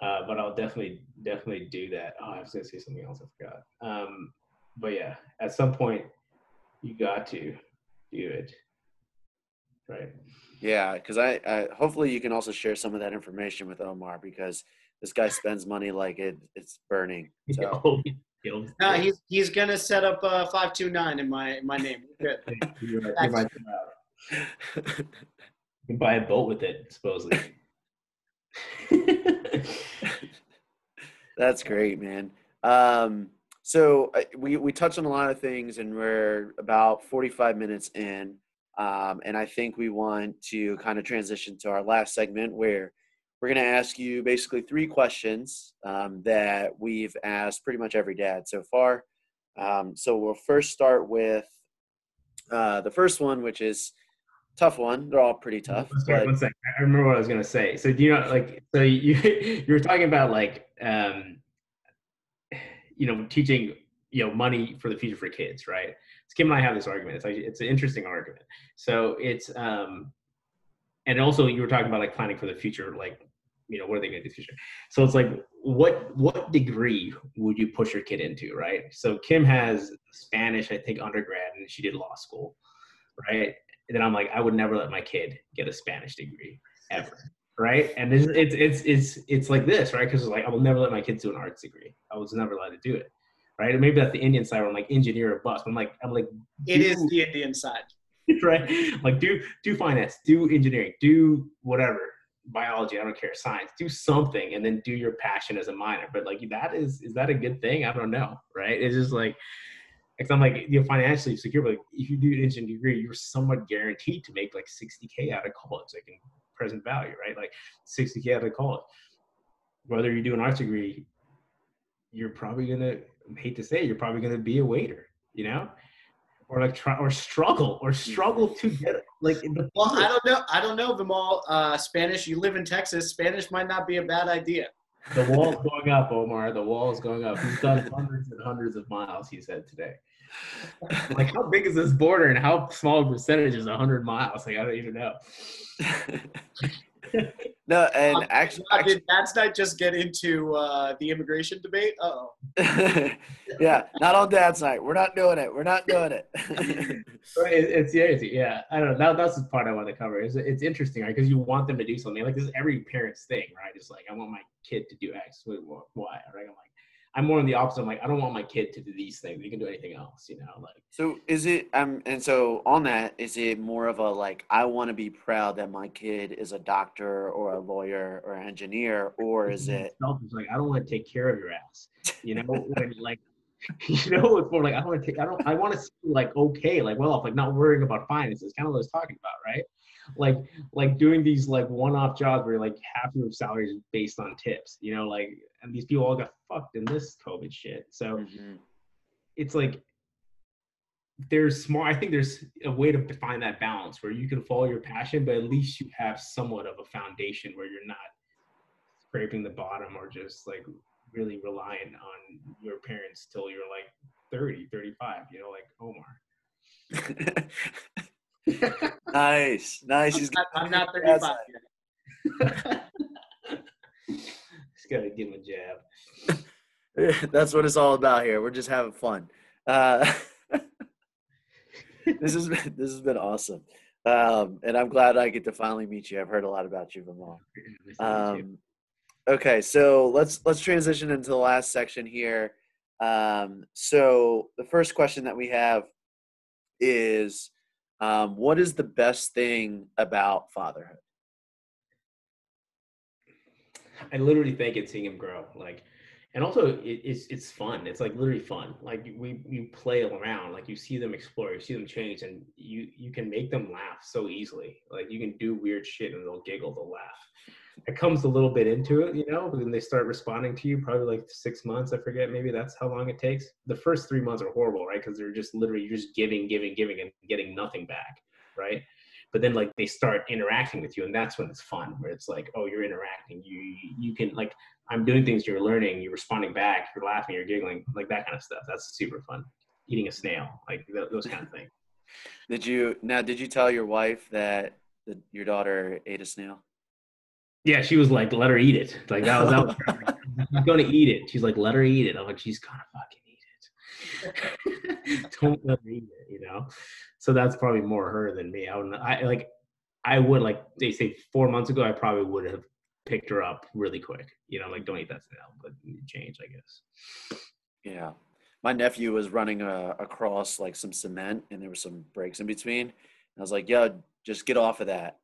Uh, but I'll definitely definitely do that. Oh, I was gonna say something else. I forgot. Um, but yeah, at some point, you got to do it. Right. Yeah, because I, I hopefully you can also share some of that information with Omar because this guy spends money like it it's burning. So No, he's he's gonna set up uh, five two nine in my in my name. Good. you're right, you're right. You can buy a boat with it, supposedly. That's great, man. Um, so uh, we we touched on a lot of things, and we're about forty five minutes in, um, and I think we want to kind of transition to our last segment where we're going to ask you basically three questions um, that we've asked pretty much every dad so far. Um, so we'll first start with uh, the first one, which is tough one. They're all pretty tough. But- one second. I remember what I was gonna say. So do you know, like, so you you were talking about like, um, you know, teaching you know money for the future for kids, right? So Kim and I have this argument. It's like it's an interesting argument. So it's um, and also you were talking about like planning for the future, like you know what are they going to do future so it's like what what degree would you push your kid into right so kim has spanish i think undergrad and she did law school right and then i'm like i would never let my kid get a spanish degree ever right and it's it's it's it's, it's like this right because like i will never let my kids do an arts degree i was never allowed to do it right and maybe that's the indian side where i'm like engineer or bust i'm like i'm like It is the Indian side. right? Like do do finance, do engineering, do whatever, biology, I don't care, science, do something and then do your passion as a minor. But like that is is that a good thing? I don't know, right? It's just like because I'm like you're financially secure, but like, if you do an engineering degree, you're somewhat guaranteed to make like 60k out of college, like in present value, right? Like 60k out of college. Whether you do an arts degree, you're probably gonna hate to say, it, you're probably gonna be a waiter, you know, or like try or struggle or struggle to get like in the Well, I don't know. I don't know them all. Uh, Spanish. You live in Texas. Spanish might not be a bad idea. The wall's going up, Omar. The wall's going up. He's done hundreds and hundreds of miles. He said today. Like, how big is this border, and how small a percentage is hundred miles? Like, I don't even know. no, and actually, Uh, did Dad's night just get into uh, the immigration debate? Uh oh. yeah, not on dad's night. We're not doing it. We're not doing it. It- it's yeah, it's, yeah. I don't know. That, that's the part I want to cover. It's, it's interesting, right? Because you want them to do something. Like this is every parent's thing, right? It's like I want my kid to do X, Y, Y, right? I'm like, I'm more on the opposite. I'm like, I don't want my kid to do these things. You can do anything else, you know? Like, so is it? Um, and so on that, is it more of a like I want to be proud that my kid is a doctor or a lawyer or an engineer, or is it? It's like I don't want to take care of your ass, you know? when, like, you know, it's more like I don't want to take. I don't. I want to see like okay, like well off, like not worrying about finances. Kind of what I was talking about, right? Like, like doing these like one-off jobs where like half your salary is based on tips, you know, like, and these people all got fucked in this COVID shit. So Mhm. it's like there's smart. I think there's a way to define that balance where you can follow your passion, but at least you have somewhat of a foundation where you're not scraping the bottom or just like really reliant on your parents till you're like 30, 35, you know, like Omar. nice, nice. He's I'm not, I'm not 35 night. yet. Just gotta give him a jab. That's what it's all about here. We're just having fun. Uh, this has been this has been awesome, um, and I'm glad I get to finally meet you. I've heard a lot about you, Vimal. Um, okay, so let's let's transition into the last section here. Um, so the first question that we have is, um, what is the best thing about fatherhood? I literally think it's seeing him grow. Like, and also it, it's it's fun. It's like literally fun. Like we you play around. Like you see them explore. You see them change, and you you can make them laugh so easily. Like you can do weird shit and they'll giggle, they'll laugh. It comes a little bit into it, you know. Then they start responding to you. Probably like six months. I forget. Maybe that's how long it takes. The first three months are horrible, right? Because they're just literally you're just giving, giving, giving, and getting nothing back, right? but then like they start interacting with you and that's when it's fun where it's like oh you're interacting you you can like i'm doing things you're learning you're responding back you're laughing you're giggling like that kind of stuff that's super fun eating a snail like th- those kind of things did you now did you tell your wife that the, your daughter ate a snail yeah she was like let her eat it like that was that was she's gonna eat it she's like let her eat it i'm like she's gonna fucking eat it." don't let me eat it, you know. So that's probably more her than me. I would, I like, I would like they say four months ago, I probably would have picked her up really quick. You know, like don't eat that snail, but change, I guess. Yeah, my nephew was running uh, across like some cement, and there were some breaks in between. And I was like, "Yo, just get off of that."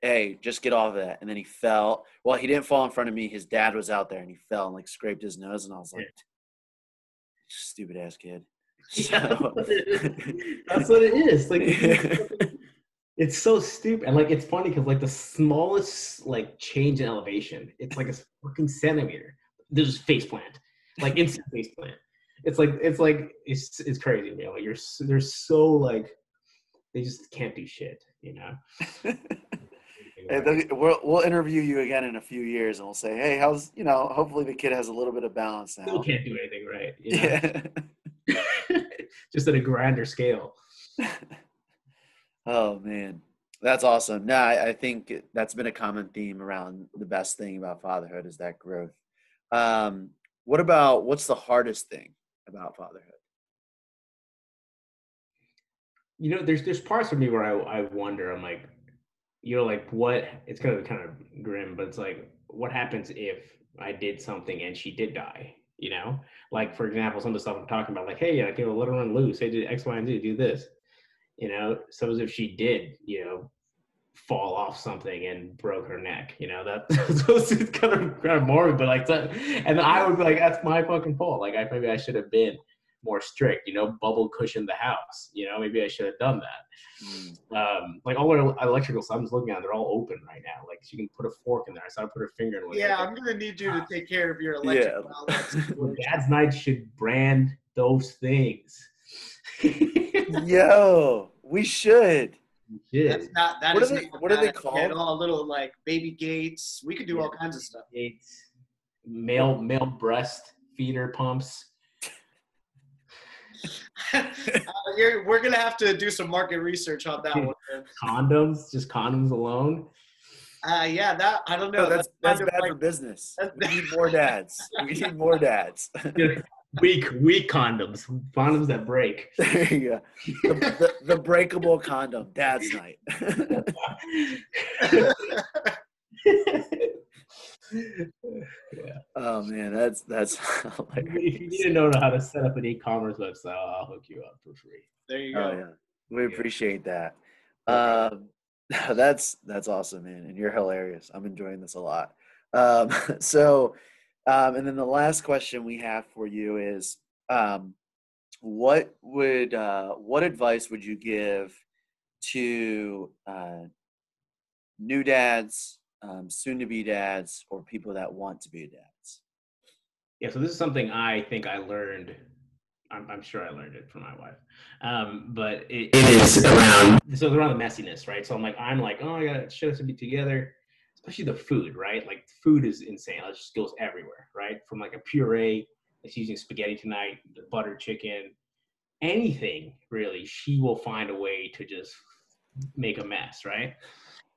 Hey, just get off of that. And then he fell. Well, he didn't fall in front of me. His dad was out there and he fell and like scraped his nose. And I was like, stupid ass kid. So. That's what it is. Like it's so stupid. And like it's funny because like the smallest like change in elevation, it's like a fucking centimeter. There's face plant. Like instant face plant. It's like it's like it's it's crazy, man. Like you're they're so like they just can't do shit, you know. We'll we'll interview you again in a few years, and we'll say, "Hey, how's you know? Hopefully, the kid has a little bit of balance now." Still can't do anything right. You know? Yeah. Just at a grander scale. oh man, that's awesome. No, I, I, think that's been a common theme around the best thing about fatherhood is that growth. Um, what about what's the hardest thing about fatherhood? You know, there's there's parts of me where I I wonder. I'm like, you know, like what it's kind of kind of grim, but it's like what happens if I did something and she did die? You know, like for example, some of the stuff I'm talking about, like, hey, I can let her run loose. Hey, do X, Y, and Z, do this. You know, suppose if she did, you know, fall off something and broke her neck. You know, that so it's kind of kind of morbid, but like, that, and I would be like, that's my fucking fault. Like, I maybe I should have been more strict, you know, bubble cushion the house. You know, maybe I should have done that. Mm. Um, like all our electrical stuff I'm just looking at, they're all open right now. Like you can put a fork in there. I saw her put her finger in one. Yeah, I'm gonna need you to take care of your electrical yeah. Dad's night should brand those things. Yo, we should. Yeah. That's not that what is are they, what are they called? All little like baby gates. We could do yeah. all kinds of stuff. Gates, male male breast feeder pumps. uh, we're gonna have to do some market research on that one. Condoms, just condoms alone. Uh, yeah, that I don't know. No, that's that's, that's bad like, for business. We need more dads. We need more dads. weak, weak condoms, condoms that break. There you go. The, the, the breakable condom, dad's night yeah. Oh man, that's that's hilarious. If you need to know how to set up an e-commerce website, I'll hook you up for free. There you go. Oh, yeah. We appreciate that. Um, that's that's awesome, man, and you're hilarious. I'm enjoying this a lot. Um, so, um, and then the last question we have for you is, um, what would uh, what advice would you give to uh, new dads um, soon to be dads or people that want to be dads? Yeah, so this is something I think I learned. I'm, I'm sure I learned it from my wife, um, but it, it is around so around the messiness, right? So I'm like, I'm like, oh, I got shit has to be together, especially the food, right? Like food is insane. It just goes everywhere, right? From like a puree, it's using spaghetti tonight, the butter chicken, anything really. She will find a way to just make a mess, right?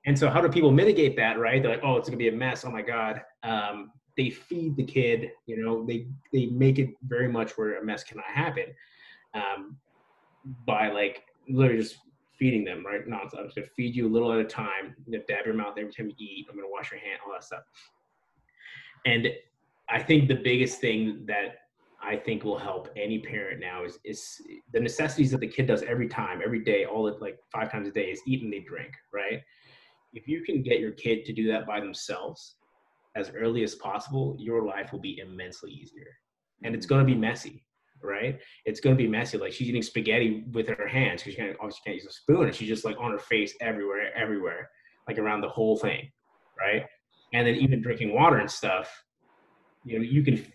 And so, how do people mitigate that? Right? They're like, "Oh, it's gonna be a mess. Oh my god." Um, they feed the kid. You know, they they make it very much where a mess cannot happen um, by like literally just feeding them. Right? No, I'm just gonna feed you a little at a time. I'm gonna dab your mouth every time you eat. I'm gonna wash your hand. All that stuff. And I think the biggest thing that I think will help any parent now is is the necessities that the kid does every time, every day, all it like five times a day is eat and they drink, right? If you can get your kid to do that by themselves, as early as possible, your life will be immensely easier. And it's going to be mm-hmm. messy, right? It's going to be messy. Like she's eating spaghetti with her hands because she can't, oh, obviously can't use a spoon, and she's just like on her face everywhere, everywhere, like around the whole thing, right? And then even drinking water and stuff, you know, you can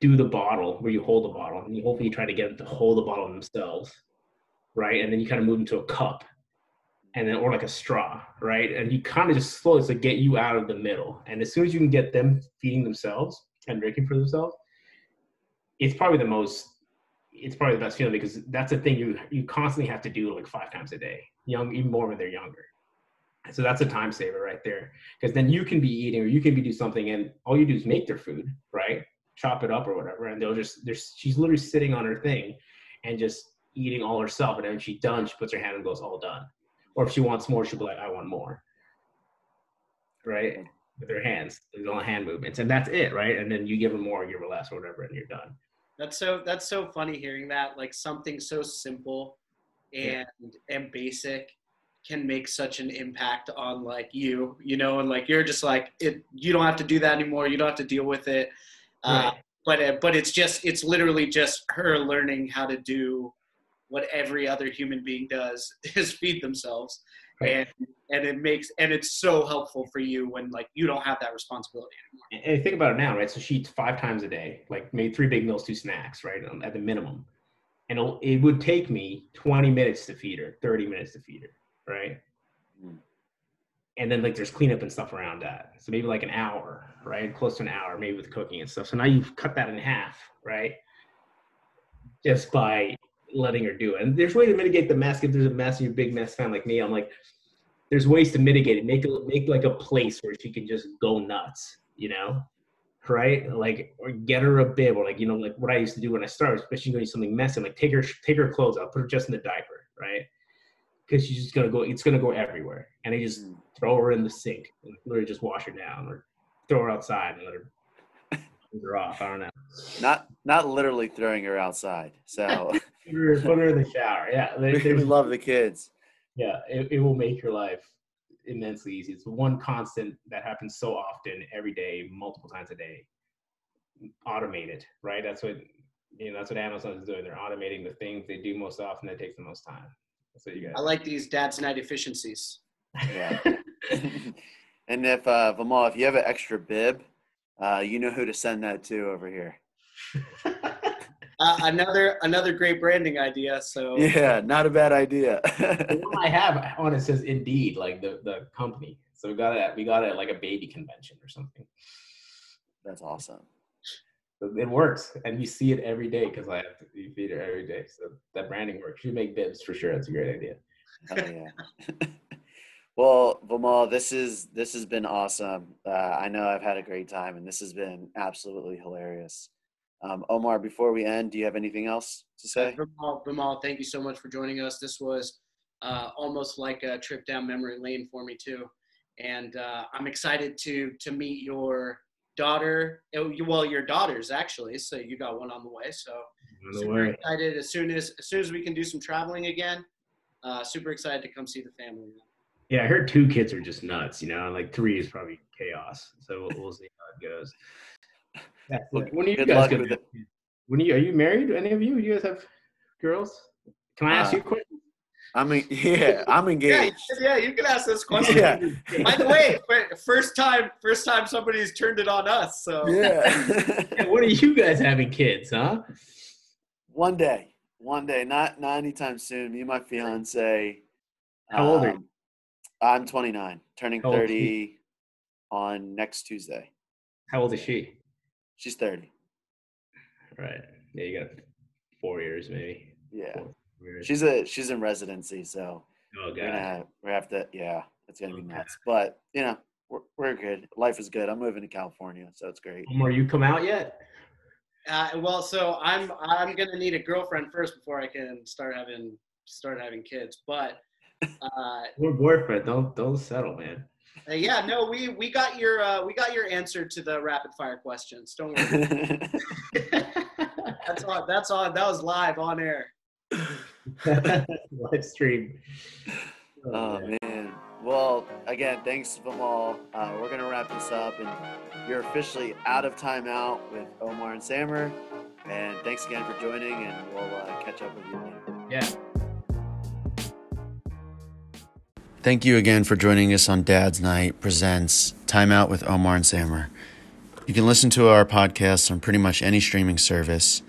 do the bottle where you hold the bottle, and you hopefully try to get them to hold the bottle themselves, right? And then you kind of move into a cup, and then or like a straw, right? And you kind of just slowly to get you out of the middle. And as soon as you can get them feeding themselves and drinking for themselves, it's probably the most it's probably the best feeling because that's a thing you you constantly have to do like five times a day young even more when they're younger. So that's a time saver right there. Because then you can be eating or you can be do something and all you do is make their food right? Chop it up or whatever and they'll just there's she's literally sitting on her thing and just eating all herself. And then when she's done she puts her hand and goes all done or if she wants more she'll be like i want more right with her hands there's all hand movements and that's it right and then you give her more give her less or whatever and you're done That's so that's so funny hearing that like something so simple and and basic can make such an impact on like you, you know, and like you're just like it you don't have to do that anymore. You don't have to deal with it. Uh, Right. but uh, but it's just it's literally just her learning how to do what every other human being does is feed themselves. Right. And and it makes and it's so helpful for you when like you don't have that responsibility anymore. and think about it now, right? So she eats five times a day, like maybe three big meals, two snacks, right, um, at the minimum. And it'll, it would take me 20 minutes to feed her, 30 minutes to feed her, right? Mm. And then like there's cleanup and stuff around that. So maybe like an hour, right? Close to an hour, maybe with cooking and stuff. So now you've cut that in half, right? Just by letting her do it. And there's way to mitigate the mess. If there's a mess, you're a big mess fan like me, I'm like, there's ways to mitigate it. Make it make like a place where she can just go nuts, you know? Right? Like or get her a bib or like, you know, like what I used to do when I started, especially when you something messy, like take her take her clothes out, put her just in the diaper, right? Because she's just gonna go, it's gonna go everywhere. And I just Mm. throw her in the sink and literally just wash her down or throw her outside and let her her off. I don't know. Not not literally throwing her outside. So Put her, in the shower. Yeah. they we love the kids. yeah it, it will make your life immensely easy it's the one constant that happens so often every day multiple times a day automate it right that's what you know that's what amazon is doing they're automating the things they do most often that takes the most time that's what you I like these dad's night efficiencies. Yeah. and if uh Vimal, if you have an extra bib, uh, you know who to send that to over here. Uh, another another great branding idea. So Yeah, not a bad idea. i have on it says indeed like the the company so we got it we got it like a baby convention or something That's awesome. It works and you see it every day because i have to her every day so that branding works you make bibs for sure that's a great idea Hell yeah. well, Vimal, this is this has been awesome. Uh, I know I've had a great time, and this has been absolutely hilarious. Um, Omar, before we end, do you have anything else to say? Vimal, Vimal, thank you so much for joining us. This was uh, almost like a trip down memory lane for me too, and uh, I'm excited to to meet your daughter. oh, Well, your daughters actually. So you got one on the way. So On the super way. excited as soon as as soon as we can do some traveling again. Uh, super excited to come see the family. Yeah, I heard two kids are just nuts, you know, and like three is probably chaos. So we'll, we'll see how it goes. That's Well, it. when are you good guys gonna with have? When are you are you married? Any of you? Do You guys have girls? Can I ask Uh, you a question? I mean, yeah, I'm engaged. yeah, you can ask this question. Yeah, By the way, first time, first time somebody's turned it on us. So yeah. Yeah, when are you guys having kids, huh? one day, one day, not not anytime soon. Me and my fiance. How old are you? I'm 29, turning How 30 on next Tuesday. How old is she? She's 30. Right. Yeah, you got four years maybe. Yeah, Four years. she's a she's in residency, so oh we're gonna god. have, we have to. Yeah, it's gonna be Okay. nuts. But you know, we're we're good. Life is good. I'm moving to California, so it's great. Omar, you come out yet? Uh, well, so I'm I'm gonna need a girlfriend first before I can start having start having kids. But uh, We're boyfriend. Don't don't settle, man. uh, yeah, no, we we got your uh, we got your answer to the rapid fire questions. Don't worry. That's on. That's on. That was live on air. Live stream. Oh man. Well, again, thanks to Vimal. Uh, we're gonna wrap this up, and you're officially out of timeout with Omar and Samer. And thanks again for joining, and we'll uh, catch up with you again. Yeah. Thank you again for joining us on Dad's Night presents Timeout with Omar and Samer. You can listen to our podcast on pretty much any streaming service.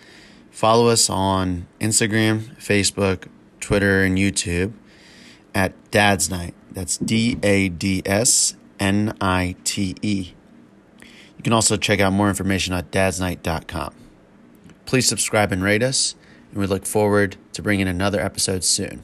Follow us on Instagram, Facebook, Twitter, and YouTube at Dad's Night. That's D A D S N I T E. You can also check out more information at dadsnite.com. Please subscribe and rate us, and we look forward to bringing another episode soon.